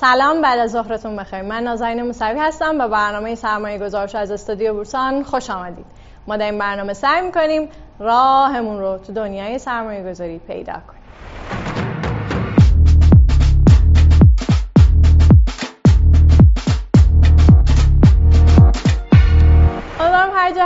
سلام بعد از ظهرتون بخیر. من نازنین موسوی هستم و برنامه سرمایه گذارش از استودیو بورسان خوش آمدید. ما در این برنامه سعی می‌کنیم راهمون رو تو دنیای سرمایه گذاری پیدا کنیم.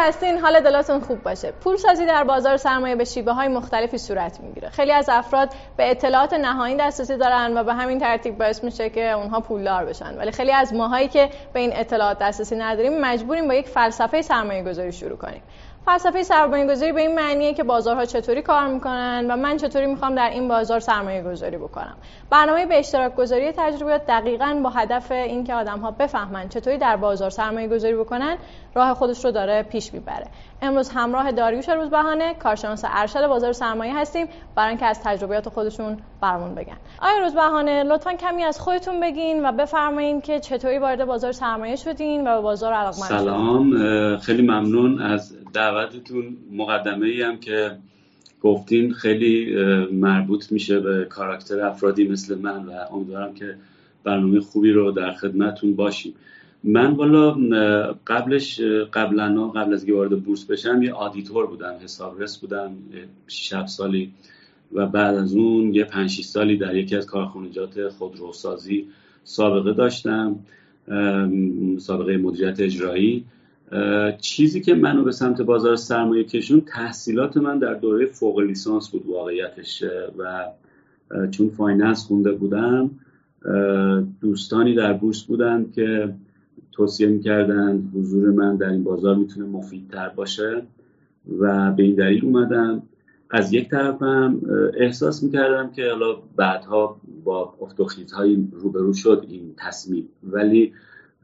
هستین حال دلاتون خوب باشه. پول سازی در بازار سرمایه به شیبه های مختلفی صورت می‌گیره. خیلی از افراد به اطلاعات نهایی دسترسی دارن و به همین ترتیب باعث میشه که اونها پولدار بشن. ولی خیلی از ماهایی که به این اطلاعات دسترسی نداریم مجبوریم با یک فلسفه سرمایه گذاری شروع کنیم. فلسفه سرمایه گذاری به این معنیه که بازارها چطوری کار می‌کنن و من چطوری می‌خوام در این بازار سرمایه گذاری بکنم. برنامه به اشتراک گذاری تجربیات دقیقا با هدف اینکه آدم ها بفهمن چطوری در بازار سرمایه گذاری بکنن راه خودش رو داره پیش می‌بره. امروز همراه داریوش روزبهانه کارشناس ارشد بازار سرمایه هستیم برای اینکه از تجربیات خودشون برامون بگن. آیا روزبهانه لطفا کمی از خودتون بگین و بفرمایید که چطوری وارد بازار سرمایه شدین و به بازار علاقمند سلام. خیلی ممنون از دعوتتون. مقدمه ای هم که گفتین خیلی مربوط میشه به کاراکتر افرادی مثل من و امیدوارم که برنامه خوبی رو در خدمتون باشیم. من والا قبلش قبلا قبل از که وارد بورس بشم یه آدیتور بودم حسابرس بودم 6 سالی و بعد از اون یه 5 سالی در یکی از کارخانجات خودروسازی سابقه داشتم سابقه مدیریت اجرایی. چیزی که منو به سمت بازار سرمایه کشون تحصیلات من در دوره فوق لیسانس بود واقعیتش. و چون finance خونده بودم دوستانی در بورس بودند که توصیه می‌کردن حضور من در این بازار می‌تونه مفیدتر باشه و به این دلیل اومدم. از یک طرفم احساس می‌کردم که حالا بعدها با افت و روبرو شد این تصمیم. ولی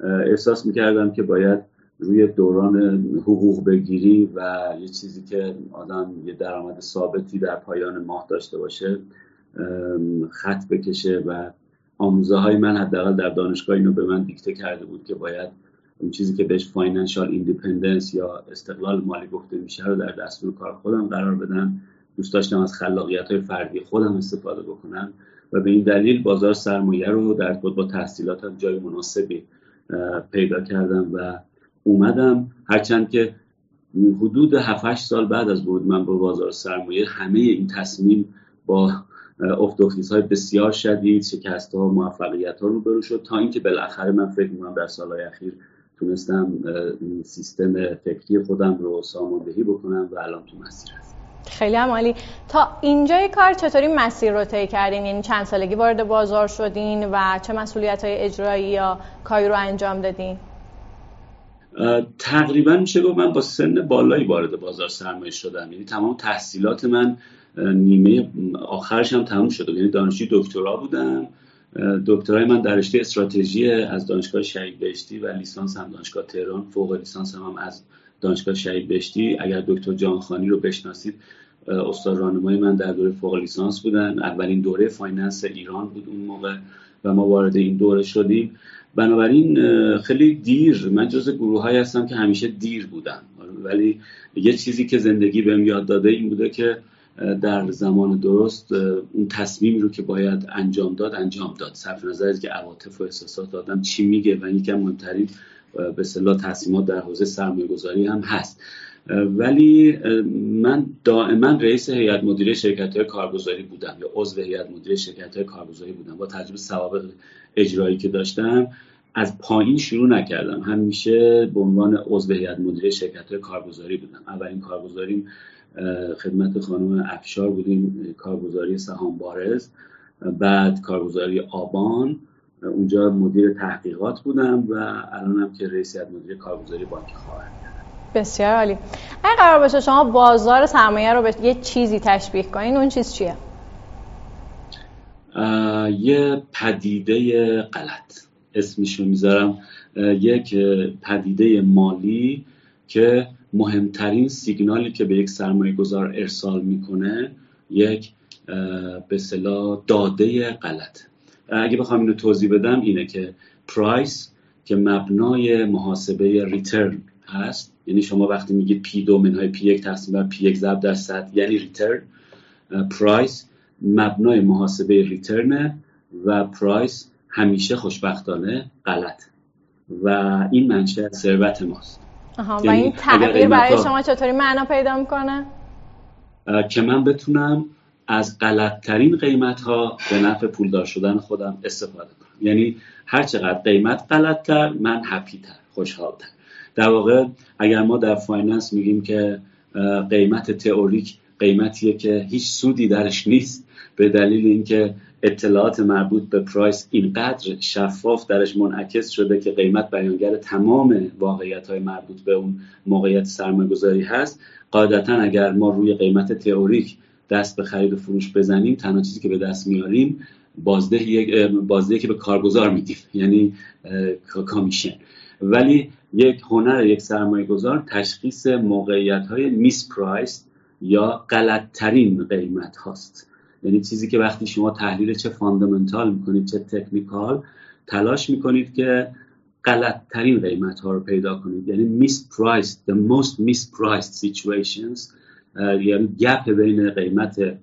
احساس می‌کردم که باید روی دوران حقوق بگیری و یه چیزی که آدم یه درآمد ثابتی در پایان ماه داشته باشه خط بکشه و آموزه های من حداقل در دانشگاه اینو به من دیکته کرده بود که باید اون چیزی که بهش financial independence یا استقلال مالی گفته میشه رو در دستور کار خودم قرار بدم. دوست داشتم از خلاقیت های فردی خودم استفاده بکنم و به این دلیل بازار سرمایه رو در با تحصیلاتم جای مناسبی پیدا کردم و اومدم. هرچند که حدود 7 سال بعد از ورود من به بازار سرمایه همه این تصمیم با افت های بسیار شدید شکست ها و موفقیت ها روبرو شد تا اینکه بالاخره من فکر می‌کنم در سالهای اخیر تونستم سیستم فکری خودم رو ساماندهی بکنم و الان تو مسیر هستم. خیلی عمالی تا اینجای کار چطوری مسیر رو طی کردین؟ یعنی چند سالگی وارد بازار شدین و چه مسئولیت های اجرایی یا کاری رو انجام دادین؟ تقریبا میشه گفت؟ من با سن بالایی وارد بازار سرمایه شدم. یعنی تمام تحصیلات من نیمه آخرش هم تموم شده یعنی دانشجوی دکترا بودم. دکترای من در رشته استراتژی از دانشگاه شهید بهشتی و لیسانس هم دانشگاه تهران. فوق لیسانس هم, هم از دانشگاه شهید بهشتی. اگر دکتر جانخانی رو بشناسید استاد راهنمای من در دوره فوق لیسانس بودن. اولین دوره finance ایران بود اون موقع و ما وارد این دوره شدیم. بنابراین خیلی دیر. من جز گروه های هستم که همیشه دیر بودم ولی یه چیزی که زندگی بهم یاد داده این بوده که در زمان درست اون تصمیمی رو که باید انجام داد انجام داد. صرف نظر که عواطف و احساسات آدم چی میگه و یکم مهمترین به صلاح تصمیمات در حوزه سرمایه گذاری هم هست. ولی من دائما رئیس هیئت مدیره شرکت های کارگزاری بودم یا عضو هیئت مدیره شرکت های کارگزاری بودم. با تجربه سوابق اجرایی که داشتم از پایین شروع نکردم. همیشه به عنوان عضو هیئت مدیره شرکت های کارگزاری بودم. اولین کارگزاریم خدمت خانم افشار بودیم کارگزاری سهام بارز. بعد کارگزاری آبان. اونجا مدیر تحقیقات بودم و الانم که رئیس مدیر کارگزاری بانک خواهر بسیار عالی. اگه قرار باشه شما بازار سرمایه رو به یه چیزی تشبیه کنین اون چیز چیه؟ یه پدیده غلط اسمشو می‌ذارم. یک پدیده مالی که مهمترین سیگنالی که به یک سرمایه گذار ارسال می‌کنه یک به اصطلاح داده غلط. اگه بخوام اینو توضیح بدم اینه که price که مبنای محاسبه return هست. یعنی شما وقتی میگید P دو منهای P یک تقسیم بر P یک ضرب در صد یعنی return price مبنای محاسبه return ـه و price همیشه خوشبختانه غلط. و این منشأ ثروت ماست. آها و یعنی این تغییر برای شما چطوری معنا پیدا می‌کنه؟ که من بتونم از غلطترین قیمت ها به نفع پولدار شدن خودم استفاده کنم. یعنی هر چقدر قیمت غلطتر من happy تر خوشحالتر. در واقع اگر ما در finance میگیم که قیمت تئوریک قیمتیه که هیچ سودی درش نیست به دلیل اینکه اطلاعات مربوط به پرایس اینقدر شفاف درش منعکس شده که قیمت بیانگر تمام واقعیت های مربوط به اون موقعیت سرمایه گذاری هست قاعدتا اگر ما روی قیمت تئوریک دست به خرید و فروش بزنیم تنها چیزی که به دست میاریم بازده که به کارگزار میدیم یعنی کامیشن. ولی یک هنر یک سرمایه گذار تشخیص موقعیت های میس پرایس یا غلطترین قیمت هاست. یعنی چیزی که وقتی شما تحلیل چه فاندامنتال می‌کنید چه تکنیکال تلاش می‌کنید که غلط ترین قیمت ها رو پیدا کنید. یعنی mispriced the most mispriced situations یعنی گپ بین قیمت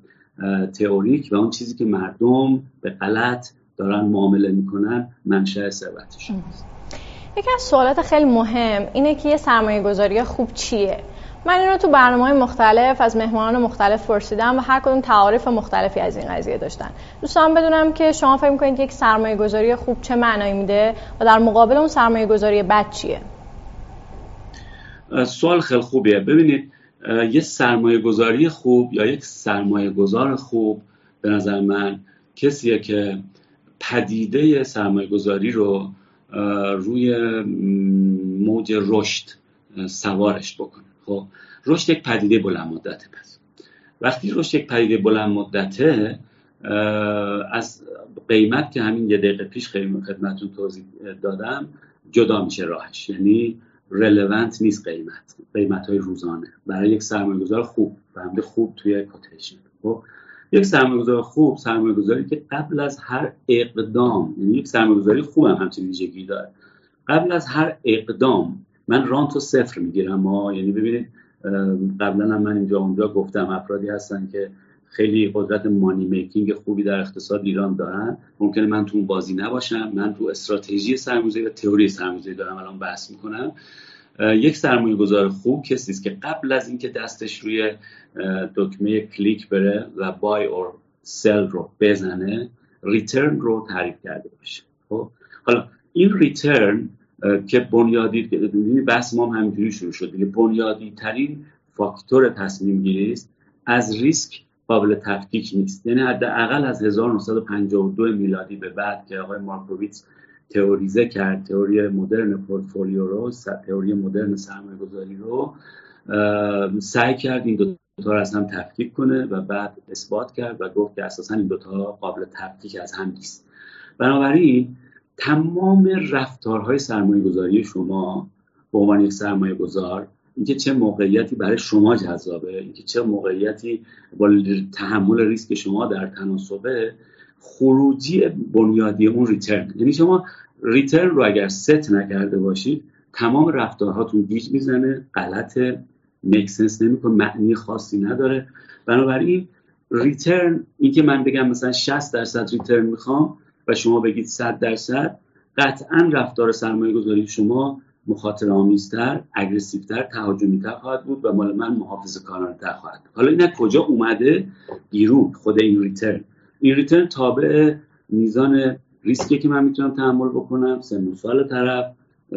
تئوریک و اون چیزی که مردم به غلط دارن معامله می‌کنن منشأ ثروتشون. یکی از سوالات خیلی مهم اینه که یه سرمایه گذاری خوب چیه؟ من این رو تو برنامه های مختلف از مهمانان مختلف پرسیدم و هر کدوم تعاریف مختلفی از این قضیه داشتن. دوستان بدونم که شما فکر می‌کنید یک سرمایه گذاری خوب چه معنایی میده و در مقابل اون سرمایه گذاری بد چیه؟ سوال خیلی خوبیه. ببینید یه سرمایه گذاری خوب یا یک سرمایه گذار خوب به نظر من کسیه که پدیده سرمایه گذاری رو روی موج رشد سوارش بکنه. خب رشد یک پدیده بلند مدته پس. وقتی رشد یک پدیده بلند مدته از قیمت که همین یه دقیقه پیش خیلی خدمتتون توضیح دادم جدا میشه راهش. یعنی رلوانت نیست قیمت. قیمت های روزانه. برای یک سرمایه گذار خوب. فهمده خوب توی کوتیشن خب یک سرمایه گذار خوب سرمایه گذاری که قبل از هر اقدام یعنی یک سرمایه گذاری خوب هم همچین ویژگی داره. قبل از هر اقدام من رانت و صفر می‌گیرم ما یعنی ببینید قبلا هم من اینجا اونجا گفتم افرادی هستن که خیلی قدرت مانی میکینگ خوبی در اقتصاد ایران دارن. ممکنه من تو اون بازی نباشم من تو استراتژی سرمایه‌گذاری و تئوری سرمایه‌گذاری دارم الان بحث می‌کنم. یک سرمایه گذار خوب کسی است که قبل از اینکه دستش روی دکمه کلیک بره و بای اور سل رو بزنه return رو تعریف کرده باشه. خب؟ حالا این return که بنیادی بحث ما هم همینجوری شروع شد دیگه. بنیادی ترین فاکتور تصمیم گیری است. از ریسک قابل تفکیک نیست. یعنی حداقل از 1952 میلادی به بعد که آقای مارکوویتس تئوریزه کرد تئوری مدرن پورتفولیو رو تئوری مدرن سرمایه گذاری رو سعی کرد این دو تا رو از هم تفکیک کنه و بعد اثبات کرد و گفت که اساسا این دوتا قابل تفکیک از هم نیست. بنابراین تمام رفتارهای سرمایه گذاری شما به عنوان یک سرمایه گذار اینکه چه موقعیتی برای شما جذابه اینکه چه موقعیتی با تحمل ریسک شما در تناسبه خروجی بنیادی اون return. یعنی شما return رو اگر ست نکرده باشید تمام رفتارهاتون گیج می‌زنه غلط make sense نمی‌کنه معنی خاصی نداره. بنابراین return اینکه من بگم مثلا 60 درصد return می‌خوام و شما بگید 100 درصد قطعا رفتار سرمایه گذاری شما مخاطره آمیزتر aggressive تر تهاجمیتر خواهد بود و مال من محافظه کارانه‌تر خواهد بود. حالا این کجا اومده؟ بیرون خود این return این return تابع میزان ریسکی که من می‌تونم تحمل بکنم سن سال طرف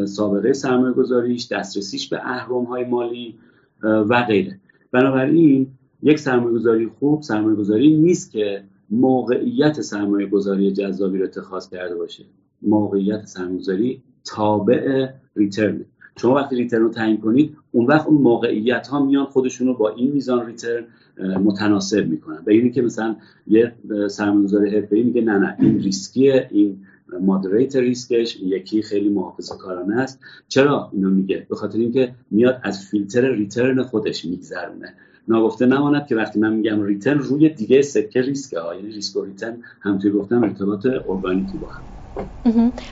سابقه سرمایه گذاریش دسترسیش به اهرم های مالی و غیره. بنابراین یک سرمایه گذاری خوب سرمایه گذاری نیست که موقعیت سرمایه گذاری جذابی رو اتخاذ کرده باشه. موقعیت سرمایه گذاری تابع return شما وقتی return رو تعیین کنید اون وقت اون موقعیت ها میان خودشون رو با این میزان return متناسب می‌کنن. به اینی که مثلا یه سرمایه‌گذار حرفه‌ای میگه نه نه این ریسکیه این مادریت ریسکش یکی خیلی محافظه کارانه است. چرا اینو میگه؟ به خاطر اینکه میاد از فیلتر return خودش میگذرونه. ناگفته نماند که وقتی من میگم return روی دیگه سکه ریسکه ها. یعنی ریسک و return همونطوری گفتم ارتباط ارگانیکی با هم.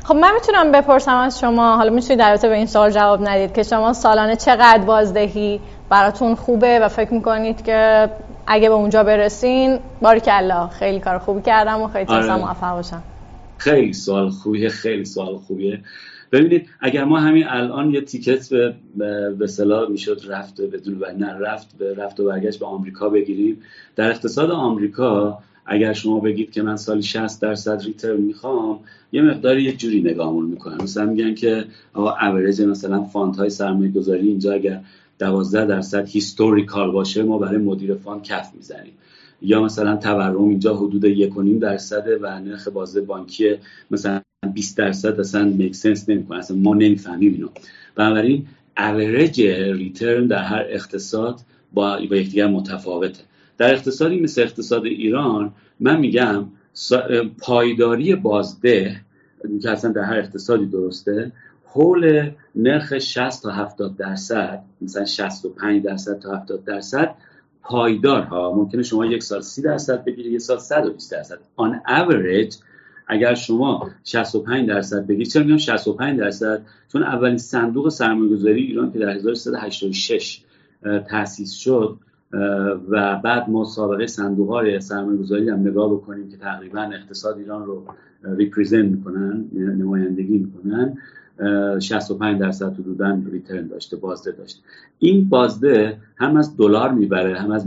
خب من می‌تونم بپرسم از شما حالا می‌تونید در به این سوال جواب ندید که شما سالانه چقدر بازدهی براتون خوبه و فکر می‌کنید که اگه به اونجا برسین باری الله خیلی کار خوبی کردم و خیلی تونستم آره. موفق باشم. خیلی سوال خوبیه خیلی سوال خوبیه. ببینید اگر ما همین الان یه تیکت به به صلاح می‌شد رفت بدون و نه رفت به رفت و برگشت به آمریکا بگیریم. در اقتصاد آمریکا اگر شما بگید که من سالی 60 درصد ریترن می‌خوام یه مقداری یه جوری نگاهمون می‌کنن مثلا میگن که آقا اوریج مثلا fund های سرمایه گذاری اینجا اگر 12 درصد historical باشه ما برای مدیر fund کف می‌زنیم. یا مثلا تورم اینجا حدود یک درصد و نرخ بازده بانکی مثلا 20 درصد اصلا make sense نمی‌کنه. اصلا ما نمی‌فهمیم اینو. بنابراین average return در هر اقتصاد با, با یکدیگر متفاوته. در اقتصادی مثل اقتصاد ایران من میگم پایداری بازده که اصلا در هر اقتصادی درسته حول نرخ 60 تا 70 درصد مثلا 65 درصد تا 70 درصد پایدار ها ممکنه شما یک سال 30 درصد بگیرید یک سال 120 درصد. آن اوریج اگر شما 65 درصد بگیرید چرا میگم 65 درصد؟ چون اولین صندوق سرمایه‌گذاری ایران که در 1386 تأسیس شد و بعد ما سابقه صندوق های سرمایه هم نگاه بکنیم که تقریبا اقتصاد ایران رو represent می‌کنن نمایندگی می‌کنن. 65 درصد حدودا return داشته بازده داشت این بازده هم از دلار می‌بره هم از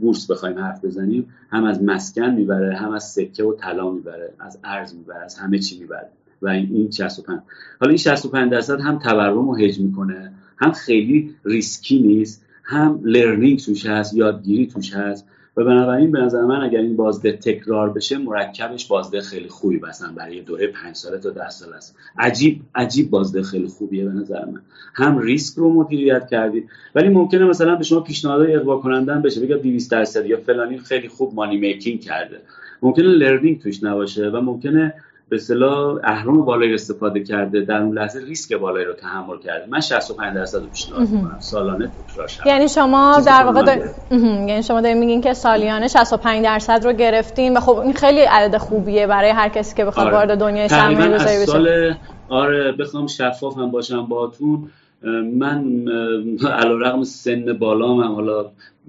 بورس بخوایم حرف بزنیم هم از مسکن می‌بره هم از سکه و طلا می‌بره از ارز می‌بره از همه چی می‌بره. و این 65 حالا این 65 درصد هم تورم رو هج می‌کنه هم خیلی ریسکی نیست. هم learning توش هست یادگیری توش هست و بنابراین به نظر من اگر این بازده تکرار بشه مرکبش بازده خیلی خوبی مثلا برای دوره پنج ساله تا ده سال است. عجیب عجیب بازده خیلی خوبیه به نظر من. هم ریسک رو مدیریت کردید ولی ممکنه مثلا به شما پیشنهاد اغوا کننده بشه بگه 200 درصد یا فلانی خیلی خوب money making کرده. ممکنه learning توش نباشه و ممکنه به اصطلاح اهرم بالایی استفاده کرده در اون لحظه ریسک بالایی رو تحمل کرده. من 65 درصد پیشنهاد می‌کنم. سالانه تکرار یعنی شما در واقع دار... یعنی شما دارین میگین که سالیانه 65 درصد رو گرفتین و خب این خیلی عدد خوبیه برای هر کسی که بخواد آره. وارد دنیای سرمایه‌گذاری بشه. سال آره بخوام شفاف هم باشم باهاتون. من علیرغم سن بالام هم حالا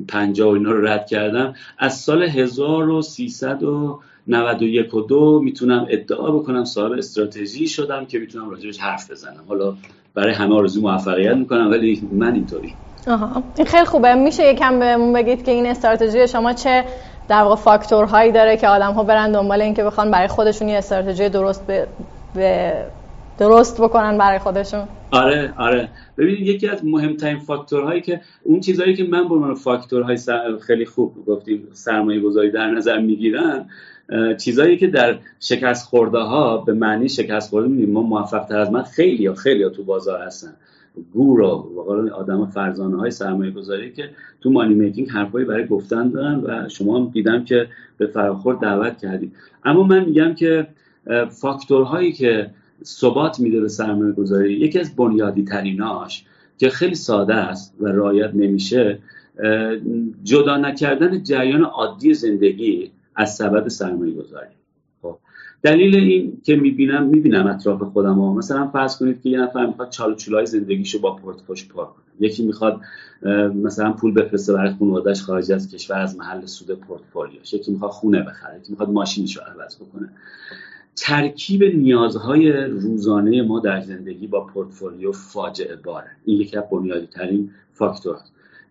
50 اینا رو رد کردم. از سال 1300 و 91 و دو می‌تونم ادعا بکنم صاحب استراتژی شدم که می‌تونم راجبش حرف بزنم. حالا برای همه آرزو موفقیت می‌کنم ولی من اینطوری. آها. این خیلی خوبه. میشه یکم بهمون بگید که این استراتژی شما چه در واقع فاکتورهایی داره که آدم ها برن دنبال اینکه بخوان برای خودشون یه استراتژی درست به, به درست بکنن برای خودشون؟ آره آره. ببینید یکی از مهمترین فاکتورهایی که اون چیزهایی که من به عنوان فاکتورهای خیلی خوب گفتیم سرمایه گذاری در نظر می‌گیرن چیزایی که در شکست خورده ها به معنی شکست خورده میدیم ما موفق تر از من خیلی یا خیلی ها تو بازار هستن. گورو واقعا آدم فرزانه های سرمایه گذاری که تو مانی میکینگ حرفایی برای گفتن دارن و شما هم دیدم که به فراخور دعوت کردید اما من میگم که فاکتورهایی که ثبات میده به سرمایه گذاری یکی از بنیادی تریناش که خیلی ساده است و رایت نمیشه جدا نکردن جریان عادی زندگی از سبد سرمایه گذاری خب دلیل این که می‌بینم می‌بینم اطراف خودم ها مثلا فرض کنید که یه نفر می‌خواد چال چولای زندگیشو با پورتفوش پر کنه. یکی می‌خواد مثلا پول بفرسته برای خانواده‌اش خارج از کشور از محل سود پورتفولیوش. یکی می‌خواد خونه بخره یکی می‌خواد ماشینش رو عوض بکنه. ترکیب نیازهای روزانه ما در زندگی با پورتفولیو فاجعه باره. این یکی از بنیادی ترین فاکتور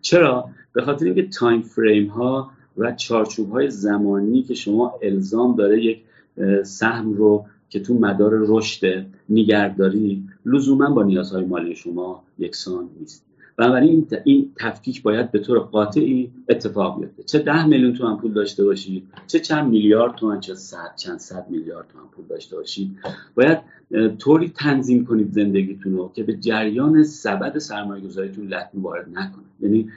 چرا؟ به خاطر اینکه time frame ها و چارچوب های زمانی که شما الزام داره یک سهم رو که تو مدار رشد نگهداری لزوما با نیازهای مالی شما یکسان نیست. بنابراین این تفکیک باید به طور قاطعی اتفاق بیفته. چه ده میلیون تومن پول داشته باشید چه چند میلیارد تومن چه صد چند صد میلیارد تومن پول داشته باشید باید طوری تنظیم کنید زندگیتون رو که به جریان سبد سرمایه گذاریتون لطمه وارد نکنه. یعنی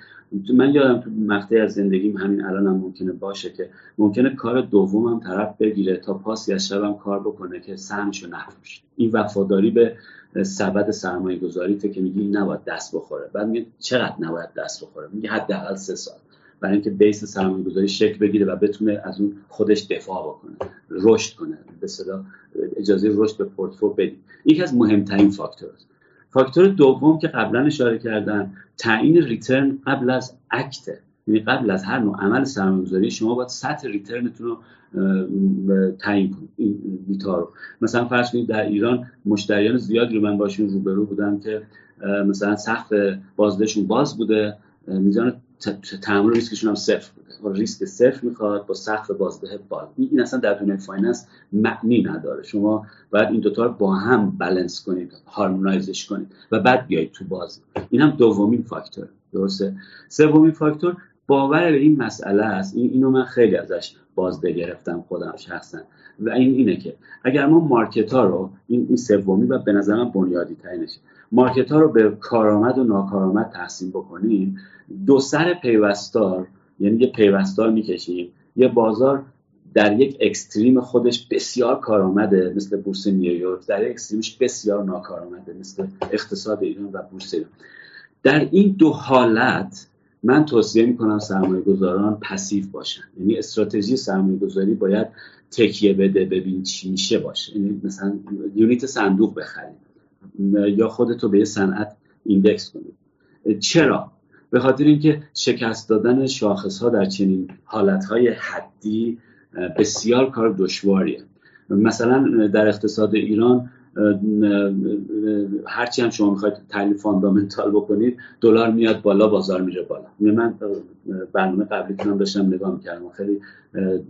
من یادم تو مقطعی از زندگیم همین الان هم ممکنه باشه که ممکنه کار دوم هم طرف بگیره تا پاسی از شبم کار بکنه که سهمشو نفروشه این وفاداری به سبد سرمایه گذاری که میگی نباید دست بخوره. بعد میگه چقدر نباید دست بخوره؟ میگه حداقل سه سال. برای اینکه base سرمایه گذاری شکل بگیره و بتونه از اون خودش دفاع بکنه رشد کنه. به اجازه رشد به پورتفولیو بدید یکی از مهمترین فاکتورست فاکتور دوم که قبلا اشاره کردن تعیین return قبل از act یعنی قبل از هر نوع عمل سرمایه‌گذاری شما باید سطح return تون رو تعیین کنید این رو. مثلا فرض کنید در ایران مشتریان زیادی رو من باشون روبرو بودم که مثلا سقف بازدهشون باز بوده میزان تحمل ریسکشون هم صفر بوده ریسک صفر می‌خواد با سقف بازده باز این اصلا در دنیای finance معنی نداره. شما باید این دوتا رو با هم بلنس کنید harmonize ش کنید و بعد بیایید تو باز این هم دومین فاکتور. درسته؟ سومین فاکتور باور به این مسئله است. این اینو من خیلی ازش بازده گرفتم خودم شخصا. و این اینه که اگر ما market ها رو این, این سومی و به نظر من بنیادی ترینشه. market ها رو به کارآمد و ناکارآمد تقسیم بکنیم دو سر پیوستار یعنی یه پیوستار می‌کشیم. یه بازار در یک extreme خودش بسیار کارآمده مثل بورس نیویورک در یک extreme ش بسیار ناکارآمده مثل اقتصاد ایران و بورس ایران. در این دو حالت من توصیه می‌کنم سرمایه گذاران passive باشن. یعنی استراتژی سرمایه گذاری باید تکیه بده ببین چی میشه باشه. یعنی مثلا unit صندوق بخرید یا خودتو به یه صنعت index کنید چرا؟ به خاطر اینکه شکست دادن شاخص ها در چنین حالت های حدی بسیار کار دشواریه. مثلا در اقتصاد ایران هرچی هم شما می‌خواید تحلیل فاندامنتال بکنید دلار میاد بالا بازار میره بالا. من برنامه قبلی هم داشتم نگاه می‌کردم. خیلی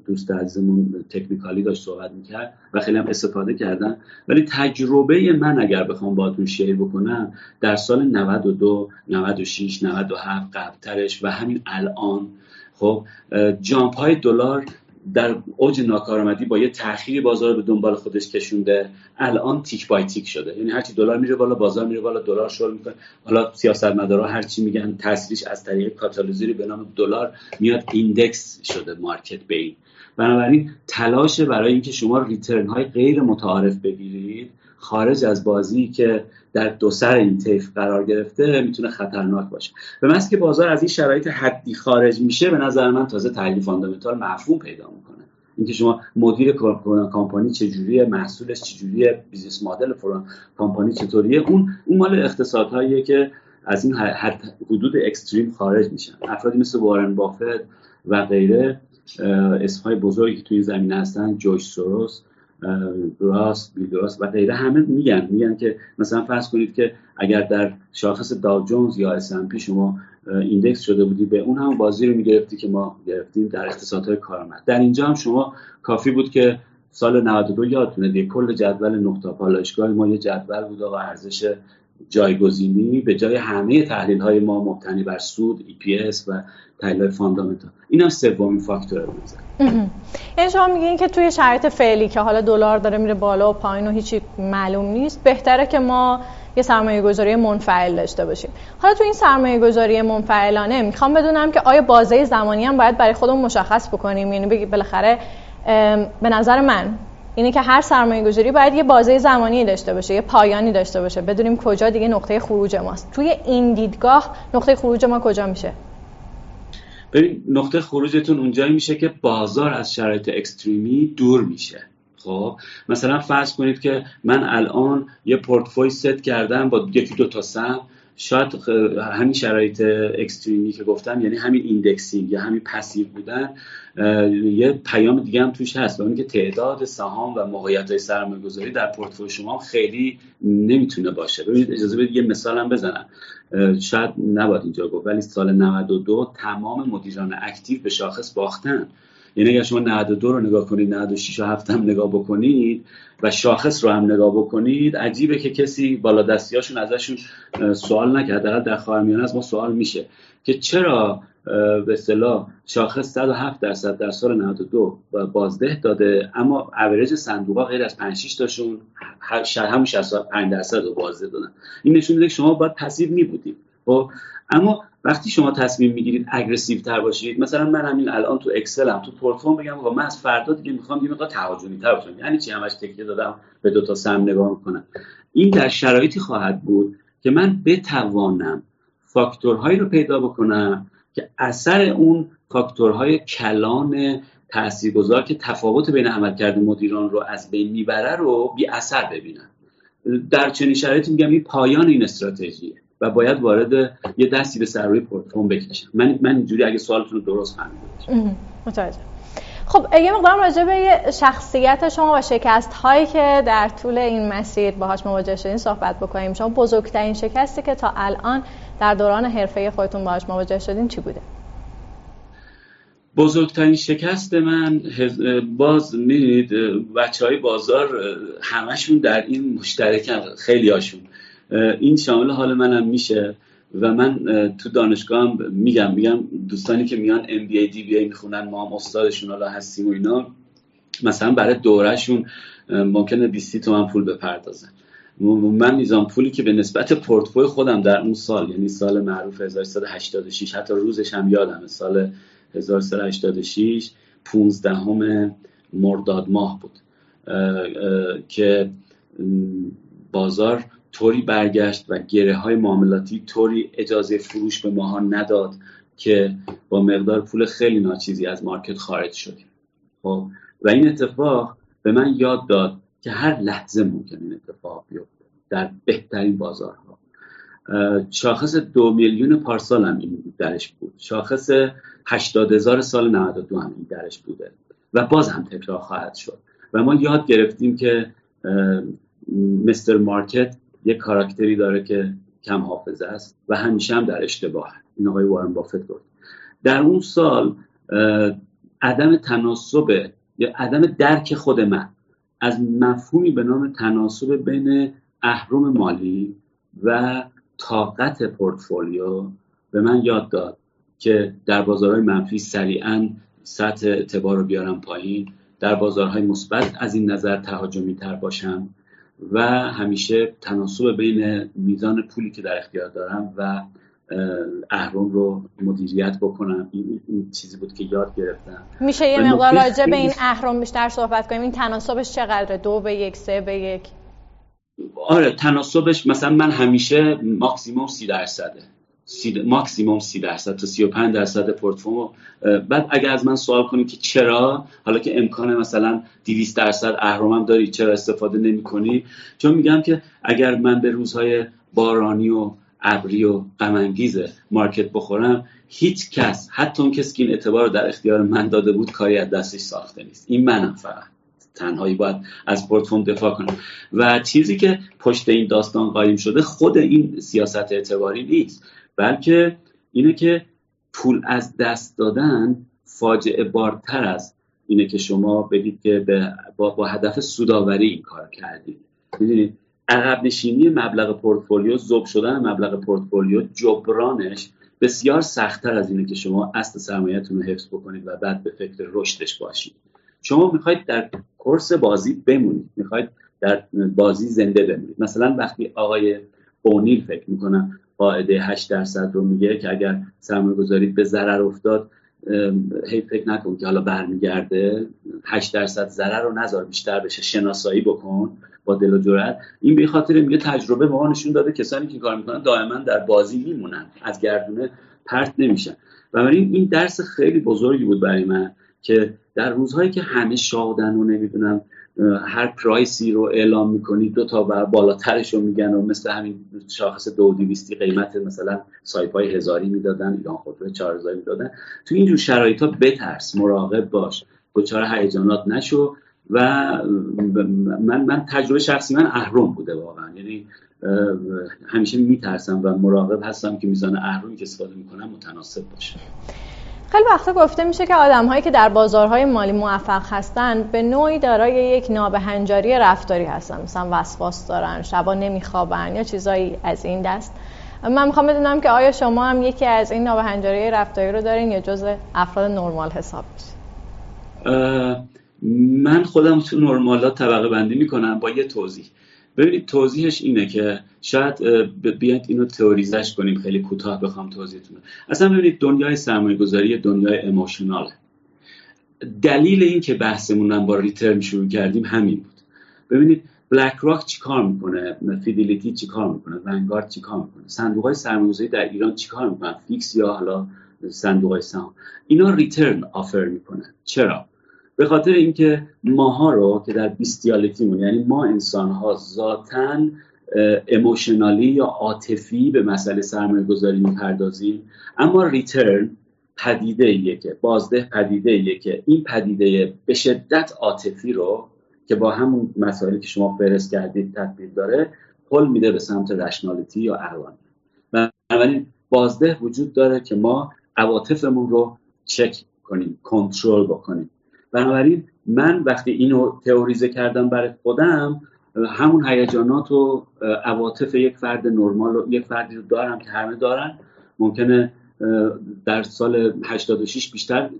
دوست عزیزمون تکنیکالی داشت صحبت می‌کرد و خیلی هم استفاده کردن. ولی تجربه من اگر بخوام باهاتون شیر بکنم در سال 92 96 97 قبلترش و همین الان خب جامپ های دلار در اوج ناکارآمدی با یه تأخیری بازار به دنبال خودش کشونده. الان tick by tick شده. یعنی هرچی دلار میره بالا بازار میره بالا دلار شل می‌کنه. حالا سیاستمدارا هرچی میگن تاثیرش از طریق کاتالیزوری به نام دلار میاد index شده market به این بنابراین تلاش برای اینکه شما return های غیر متعارف بگیرید خارج از بازی که در دو سر این طیف قرار گرفته می‌تونه خطرناک باشه. به محض که بازار از این شرایط حدی خارج میشه به نظر من تازه تحلیل fundamental مفهوم پیدا می‌کنه. اینکه شما مدیر کامپانی چجوریه محصولش چجوریه بیزنس مدل فلان کامپانی چطوریه اون اون مال اقتصادهاییه که از این حد حدود اکستریم خارج میشن. افرادی مثل وارن بافت و غیره اسمهای بزرگی که توی زمینه هستن جوش سوروس راست بیلدراس و غیره همه میگن میگن که مثلا فرض کنید که اگر در شاخص داو جونز یا S&P شما ایندکس شده بودی به اون هم بازی رو می‌گرفتی که ما گرفتیم در اقتصادهای کارآمد. در اینجا هم شما کافی بود که سال 92 یادتونه دیگه کل جدول نقطه پالایشگاه ما یه جدول بود و ارزش جایگزینی به جای همه تحلیل های ما مبتنی بر سود EPS و تحلیل های fundamental. این هم سومین فاکتور یعنی شما میگین که توی شرایط فعلی که حالا دلار داره میره بالا و پایین و هیچی معلوم نیست بهتره که ما یه سرمایه گذاری منفعل داشته باشیم. حالا تو این سرمایه گذاری منفعلانه می‌خوام بدونم که آیا بازه زمانی هم باید برای خودمون مشخص بکنیم؟ یعنی بالاخره به نظر من اینه که هر سرمایه گذاری باید یه بازه زمانی داشته باشه یه پایانی داشته باشه. بدونیم کجا دیگه نقطه خروج ماست. توی این دیدگاه نقطه خروج ما کجا میشه؟ ببین نقطه خروجتون اونجایی میشه که بازار از شرایط extreme ی دور میشه. خب؟ مثلا فرض کنید که من الان یه پورتفوی ست کردم با یکی دو تا سهم. شاید همین شرایط extreme ی که گفتم یعنی همین indexing یا همین passive بودن. یه پیام دیگه هم توش هست و که تعداد سهام و موقعیت های سرمایه گذاری در پورتفوی شما خیلی نمی‌تونه باشه. ببینید اجازه بدید یه مثال هم بزنم. شاید نباید اینجا گفت ولی سال 92 تمام مدیران اکتیو به شاخص باختن. یعنی اگر شما 92 رو نگاه کنید 96 و 7 هم نگاه بکنید و شاخص رو هم نگاه بکنید عجیبه که کسی بالا دستیاشون ازشون سوال نکرد. در در خواهرمیانه از ما سوال میشه که چرا به اصطلاح شاخص 107 درصد در سال 92 بازده داده. اما اوریج صندوق غیر از 5 6 تاشون همون 65 درصد رو بازده دادن. این نشون میده که شما باید passive می بودید خب؟ اما وقتی شما تصمیم می‌گیرید aggressive تر باشید مثلا من همین الان تو اکسل هم تو پورتفوم بگم آقا من از فردا دیگه می‌خوام یه مقدار تهاجمی تر باشم. یعنی چی؟ همش تکیه دادم به دو تا سم نگاه می‌کنم. این در شرایطی خواهد بود که من بتوانم فاکتورهایی رو پیدا بکنم که اثر اون فاکتورهای کلان تاثیرگذار که تفاوت بین عملکرد مدیران رو از بین می‌بره رو بی اثر ببینم در چنین شرایطی میگم این پایان این استراتژیه و باید وارد یه دستی به سر روی پورتفوم بکشم من من اینجوری اگه سوالتون رو درست فهمیدم متوجه. خب یه مقدار راجع به شخصیت شما و شکست هایی که در طول این مسیر باهاش مواجه شدین صحبت بکنیم. شما بزرگترین شکستی که تا الان در دوران حرفه خودتون باهاش مواجه شدین چی بوده؟ بزرگترین شکست من باز می‌دید بچه های بازار همشون در این مشترکن خیلی هاشون این شامل حال منم میشه. و من تو دانشگاه میگم میگم دوستانی که میان MBA DBA می‌خونن ما هم استادشون حالا هستیم و اینا مثلا برای دورهشون ممکنه 20 تومن پول بپردازن. من میزان پولی که به نسبت پورتفوی خودم در اون سال یعنی سال معروف 1386 حتی روزش هم یادمه سال 1386 15 همه مرداد ماه بود. که بازار طوری برگشت و گره های معاملاتی طوری اجازه فروش به ماها نداد که با مقدار پول خیلی ناچیزی از مارکت خارج شدیم خب و این اتفاق به من یاد داد که هر لحظه ممکن این اتفاق بیفته در بهترین بازارها. شاخص دو میلیون پارسال هم این درش بود. شاخص هشتاد هزار سال 92 هم این درش بوده و باز هم تکرار خواهد شد. و ما یاد گرفتیم که مستر مارکت یک کاراکتری داره که کم حافظه است و همیشه هم در اشتباه این آقای وارن بافت گفت. در اون سال عدم تناسب یا عدم درک خود من از مفهومی به نام تناسب بین اهرم مالی و طاقت پورتفولیو به من یاد داد که در بازارهای منفی سریعا سطح اعتبار رو بیارم پایین در بازارهای مثبت از این نظر تهاجمی تر باشم. و همیشه تناسب بین میزان پولی که در اختیار دارم و اهرم رو مدیریت بکنم. این, چیزی بود که یاد گرفتم. میشه یه مقدار راجع به این اهرم بیشتر صحبت کنیم. این تناسبش چقدره؟ دو به یک سه به یک؟ آره تناسبش مثلا من همیشه ماکسیموم سی درصده. سی ماکسیموم سی درصد تا 35 درصد پورتفولیو بعد اگر از من سوال کنید که چرا؟ حالا که امکان مثلا 200 درصد اهرمم داری چرا استفاده نمی کنی؟ چون میگم که اگر من به روزهای بارانی و ابری و غم مارکت بخورم هیچ کس حتی اون کسی که این اعتبار در اختیار من داده بود کاری از دستش ساخته نیست. این منم فقط. تنهایی باید از پورتفوم دفاع کنم. و چیزی که پشت این داستان قایم شده خود این سیاست اعتباری نیست. بلکه اینه که پول از دست دادن فاجعه بارتر از اینه که شما بگید که با, با هدف سوداوری این کار کردید. می‌دونید؟ عقب نشینی مبلغ پورتفولیو زوب شدن مبلغ پورتفولیو جبرانش بسیار سختتر از اینه که شما اصل سرمایهتون رو حفظ بکنید و بعد به فکر رشدش باشید. شما می‌خواید در کورس بازی بمونید. می‌خواید در بازی زنده بمونید. مثلا وقتی آقای اونیل فکر می‌کنم قاعده 8 درصد رو میگه که اگر سرمایه گذاری به ضرر افتاد هی فکر نکن که حالا برمیگرده. 8 درصد ضرر رو نذار بیشتر بشه شناسایی بکن با دل و جرأت. این به خاطر میگه تجربه به ما نشون داده کسانی که کار می‌کنن دائما در بازی میمونن از گردونه پرت نمیشن. و این درس خیلی بزرگی بود برای من که در روزهایی که همه شادن و نمی‌دونم هر پرایسی رو اعلام می‌کنی دو تا بالاترش رو میگن و مثل همین شاخص دو دیویستی قیمت مثلا سایپای هزاری می‌دادن ایران خودرو چهار هزاری می‌دادن. تو اینجور شرایط ها بترس مراقب باش. دچار هیجانات نشو و من من تجربه شخصی من اهرم بوده واقعا. یعنی همیشه میترسم و مراقب هستم که میزان اهرمی که استفاده می‌کنم متناسب باشه. خیلی وقتا گفته میشه که آدم هایی که در بازارهای مالی موفق هستن به نوعی دارای یک نابهنجاری رفتاری هستن. مثلا وسواس دارن شبا نمیخوابن یا چیزایی از این دست. من می‌خوام بدونم که آیا شما هم یکی از این نابهنجاری رفتاری رو دارین یا جز افراد نرمال حساب من خودم تو نرمالات طبقه بندی می‌کنم با یه توضیح. ببینید توضیحش اینه که شاید بیاید اینو تئوریزش کنیم خیلی کوتاه بخوام توضیحتون اصلا ببینید دنیای سرمایه گذاری دنیای اموشنال. دلیل این که بحثمون با ریترن شروع کردیم همین بود. ببینید بلک راک چیکار می‌کنه؟ فیدلیتی چیکار می‌کنه؟ ونگارد چیکار می‌کنه؟ صندوق های سرمایه‌گذاری در ایران چیکار می‌کنن؟ fix یا حالا صندوق های سهام؟ اینا return offer می‌کنن. چرا؟ به خاطر اینکه ماها رو که در بیستیالیتیمون یعنی ما انسان ها ذاتا emotionally یا عاطفی به مسئله سرمایه گذاری می‌پردازیم. اما return پدیده ایه که بازده پدیده ایه که این پدیده به شدت عاطفی رو که با همون مسائلی که شما فرست کردید تطبیق داره پل میده به سمت رشنالیتی یا عقلانی بنابراین بازده وجود داره که ما عواطفمون رو چک کنیم کنترل بکنیم. بنابراین من وقتی اینو تئوریزه کردم برای خودم همون هیجانات و عواطف یک فرد نرمال و یک فردی رو دارم که همه دارن. ممکنه در سال 86 بیشتر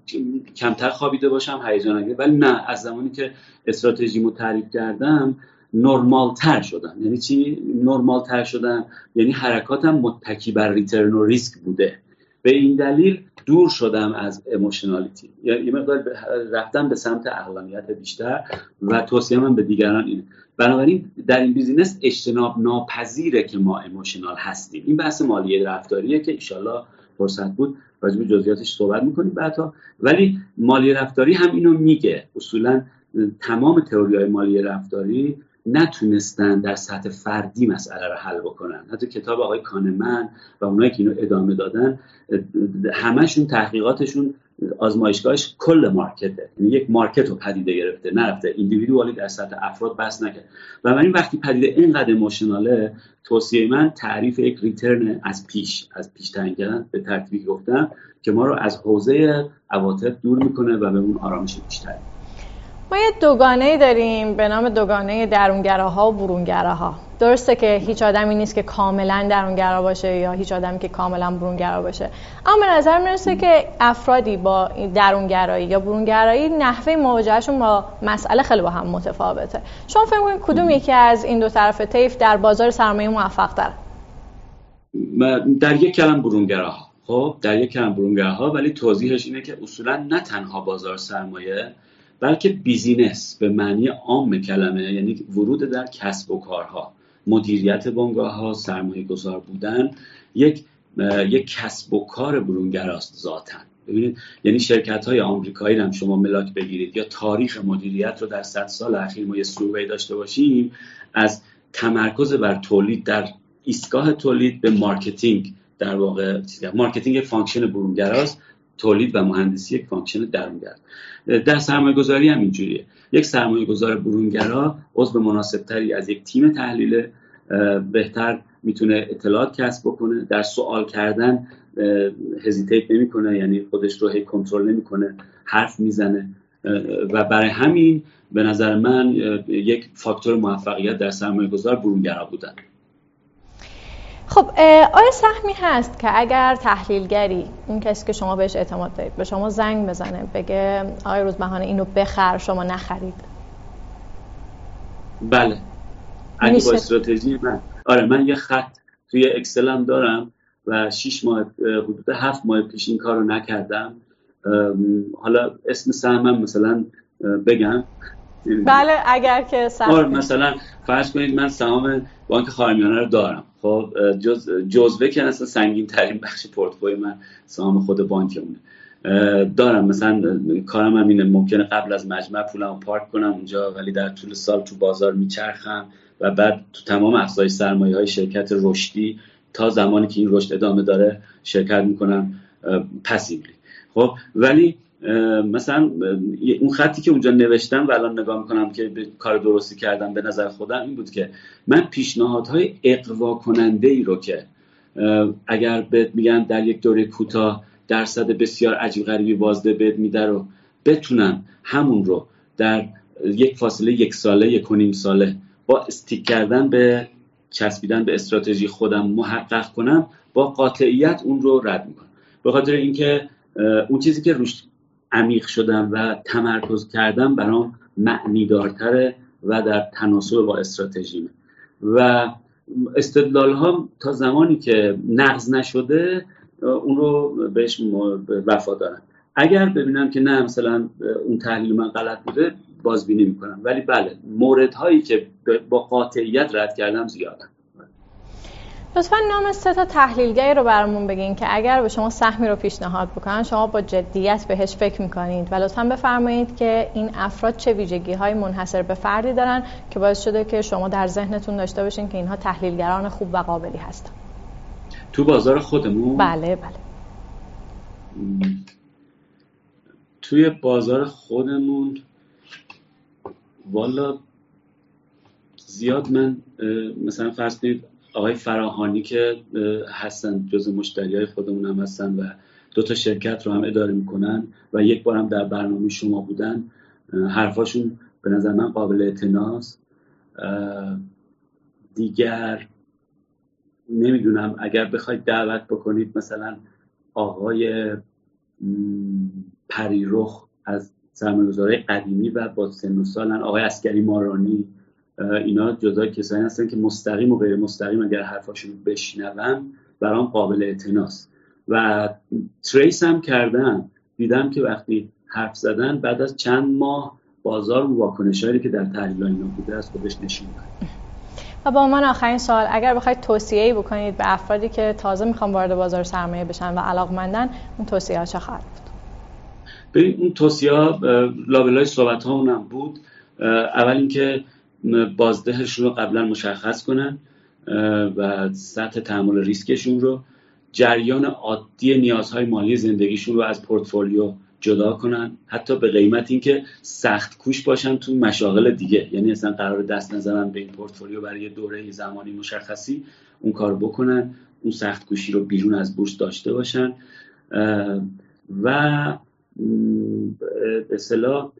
کمتر خوابیده باشم هیجان ولی نه از زمانی که استراتژیمو تعریف کردم نرمال تر شدم. یعنی چی؟ نرمال تر شدم. یعنی حرکاتم متکی بر return و ریسک بوده. به این دلیل دور شدم از emotionality یعنی یه مقدار رفتم به سمت عقلانیت بیشتر و توصیه من به دیگران اینه. بنابراین در این business اجتناب ناپذیره که ما emotional هستیم. این بحث مالیه رفتاریه که ایشالله فرصت بود راجع به جزئیاتش صحبت می‌کنیم بعدا ولی مالی رفتاری هم اینو میگه. اصولا تمام تئوری های مالی رفتاری نتونستن در سطح فردی مسئله رو حل بکنن. حتی کتاب آقای کانمن و اونایی که اینو ادامه دادن همشون تحقیقاتشون آزمایشگاهش کل مارکته. یعنی یک مارکت رو پدیده گرفته نرفته. ایندیویدوالی در سطح افراد بس نکرد. و این وقتی پدیده اینقدر اموشناله توصیه من تعریف یک ریترن از پیش از پیش به ترتیبی گفتم که ما رو از حوزه عواطف دور می‌کنه و به اون آرامش بیشتری. ما یه دوگانه داریم به نام دوگانه درونگراها و برونگراها. درسته که هیچ آدمی نیست که کاملا درونگرا باشه یا هیچ آدمی که کاملا برونگرا باشه. اما به نظر می‌رسه که افرادی با درونگرایی یا برونگرایی نحوه مواجهشون با مسئله خیلی با هم متفاوته. شما فکر کنید کدوم یکی از این دو طرف طیف در بازار سرمایه موفق تر در یک کلم برونگراها. خب در یک کلم برونگراها ولی توضیحش اینه که اصولا نه تنها بازار سرمایه بلکه بیزینس به معنی عام کلمه یعنی ورود در کسب و کارها. مدیریت بنگاه ها سرمایه گذار بودن یک یک کسب و کار برونگراست ذاتن ببینید یعنی شرکت های آمریکایی هم شما ملاک بگیرید یا تاریخ مدیریت رو در صد سال اخیر ما یه سروی داشته باشیم از تمرکز بر تولید در ایستگاه تولید به marketing در واقع marketing function برونگراست. تولید و مهندسی یک function درونگر در سرمایه گذاری هم اینجوریه. یک سرمایه گذار برونگرا عضو مناسبتری از یک تیم تحلیل بهتر می‌تونه اطلاعات کسب بکنه. در سوال کردن hesitate نمی‌کنه یعنی خودش رو هی کنترل نمی‌کنه حرف می‌زنه. و برای همین به نظر من یک فاکتور موفقیت در سرمایه گذار برونگرا بودن. خب آیا سهمی هست که اگر تحلیلگری اون کسی که شما بهش اعتماد دارید به شما زنگ بزنه بگه آقای روزبهانه اینو بخر شما نخرید؟ بله. اگه با استراتژی من. آره من یه خط توی اکسلم دارم و 6 ماه حدود هفت ماه پیش این کارو نکردم. حالا اسم سهمم مثلا بگم. بله اگر که سهم آره مثلا فرض کنید من سهام بانک خارمیانه رو دارم. خب جز جزوه که اصلا سنگین ترین بخش پورتفوی من سهام خود بانکمونه. دارم مثلا کارم هم اینه ممکنه قبل از مجمع پولم پارک کنم اونجا ولی در طول سال تو بازار میچرخم و بعد تو تمام افزایش سرمایه های شرکت رشدی تا زمانی که این رشد ادامه داره شرکت می‌کنم پسیبلی خب ولی مثلا اون خطی که اونجا نوشتم و الان نگاه می‌کنم که به کار درستی کردم به نظر خودم این بود که من پیشنهادهای اقوا کننده ای رو که اگر بهت میگن در یک دوره کوتاه درصد بسیار عجیب غریبی بازده بهت میده رو بتونم همون رو در یک فاصله یک ساله یک و نیم ساله با استیک کردن به چسبیدن به استراتژی خودم محقق کنم با قاطعیت اون رو رد می‌کنم. به خاطر اینکه اون چیزی که روش عمیق شدم و تمرکز کردم برام معنی دارتره و در تناسب با استراتژیمه. و استدلال ها تا زمانی که نقض نشده اون رو بهش وفا دارم اگر ببینم که نه مثلا اون تحلیل من غلط بوده بازبینی می‌کنم. ولی بله مورد هایی که با قاطعیت رد کردم زیادن. لطفا نام سه تا تحلیلگری رو برامون بگین که اگر به شما سهمی رو پیشنهاد بکنن شما با جدیت بهش فکر می‌کنید. و لطفا بفرمایید که این افراد چه ویژگی های منحصر به فردی دارن که باعث شده که شما در ذهنتون داشته باشین که اینها تحلیلگران خوب و قابلی هستن. تو بازار خودمون؟ بله بله. توی بازار خودمون والا زیاد من مثلا فرض کنید آقای فراهانی که هستن جز مشتری های خودمون هم هستن و دو تا شرکت رو هم اداره می‌کنن و یک بار هم در برنامه شما بودن. حرفاشون به نظر من قابل اعتناست دیگر نمی‌دونم. اگر بخواید دعوت بکنید مثلا آقای پریرخ از سرمایه‌گذارهای قدیمی و با سن و سالن آقای اسکری مارانی اینا جدا کسانی هستن که مستقیم و غیر مستقیم اگر حرفاشون رو بشنوم برام قابل اعتناست. و تریس هم کردم دیدم که وقتی حرف زدن بعد از چند ماه بازار و واکنش که در تحلیل اینا بوده از خودش نشون و با من آخرین سوال اگر بخواید توصیه بکنید به افرادی که تازه می‌خوان وارد بازار سرمایه بشن و علاقمندن اون توصیه ها چه خواهد بود؟ ببین اون توصیه ها لابلای صحبت ها اونم بود اول اینکه بازدهشون رو قبلا مشخص کنن و سطح تحمل ریسکشون رو. جریان عادی نیازهای مالی زندگیشون رو از پورتفولیو جدا کنن. حتی به قیمت اینکه سخت کوش باشن تو مشاغل دیگه. یعنی اصلا قرار دست نزنن به این پورتفولیو برای دوره زمانی مشخصی اون کار بکنن. اون سخت کوشی رو بیرون از بورس داشته باشن. و به اصطلاح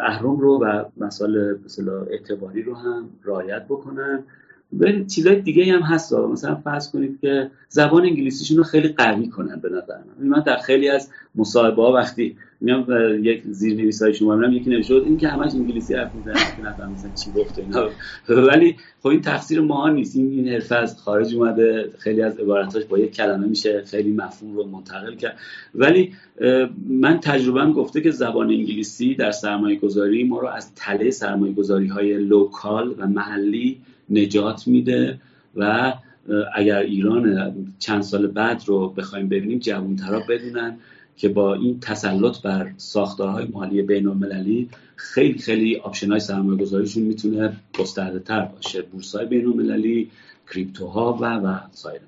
اهرم رو و مسائل اعتباری رو هم رعایت بکنن. و چیزای دیگه هم هست مثلا فرض کنید که زبان انگلیسیشون رو خیلی قوی کنن به نظر من. من در خیلی از مصاحبه ها وقتی میام یک زیر های شما میرم یکی نمیشه این که همش انگلیسی حرف می‌زنه که نفهم مثلا چی گفته اینا. ولی خب این تقصیر ما نیست. این این حرفه از خارج اومده. خیلی از عبارتاش با یک کلمه میشه. خیلی مفهوم رو منتقل کرد. ولی من تجربهم گفته که زبان انگلیسی در سرمایه گذاری ما رو از تله سرمایه گذاری های لوکال و محلی نجات میده و اگر ایران چند سال بعد رو بخوایم ببینیم جوانترا بدونن که با این تسلط بر ساختارهای مالی بین المللی خیلی خیلی option های سرمایه گذاریشون می‌تونه گسترده تر باشه. بورس های بین المللی کریپتوها و و سایر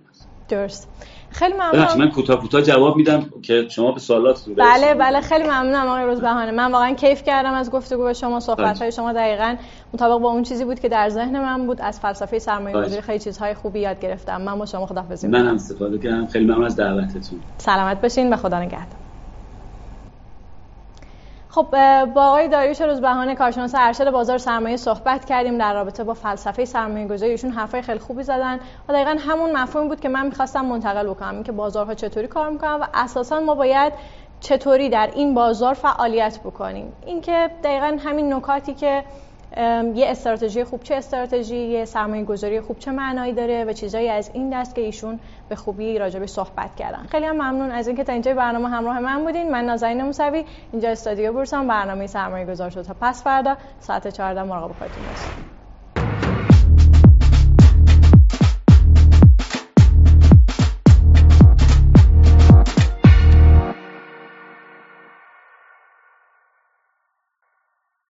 درست. خیلی ممنونم من کوتاه کوتاه جواب میدم که شما به سوالاتتون بله بله خیلی ممنونم آقای روزبهانه من واقعا کیف کردم از گفتگو با شما صحبت های شما دقیقا مطابق با اون چیزی بود که در ذهن من بود. از فلسفه سرمایه گذاری خیلی چیزهای خوبی یاد گرفتم. من با شما خداحافظی من هم استفاده کردم. خیلی ممنون از دعوتتون. سلامت باشین. و خدا نگهدار. خب با آقای داریوش روزبهانه کارشناس ارشد بازار سرمایه صحبت کردیم در رابطه با فلسفه سرمایه گذاری ایشون حرفای خیلی خوبی زدن و دقیقا همون مفهوم بود که من می‌خواستم منتقل بکنم اینکه بازارها چطوری کار می‌کنن و اساسا ما باید چطوری در این بازار فعالیت بکنیم. اینکه دقیقا همین نکاتی که یه استراتژی خوب چه استراتژی یه سرمایه گذاری خوب چه معنایی داره و چیزایی از این دست که ایشون به خوبی راجع صحبت کردن. خیلی هم ممنون از اینکه تا اینجا برنامه همراه من بودین. من نازنین موسوی اینجا استودیو بورسان برنامه سرمایه گذار شد. تا پس فردا ساعت 14 مراقب خودتون باشید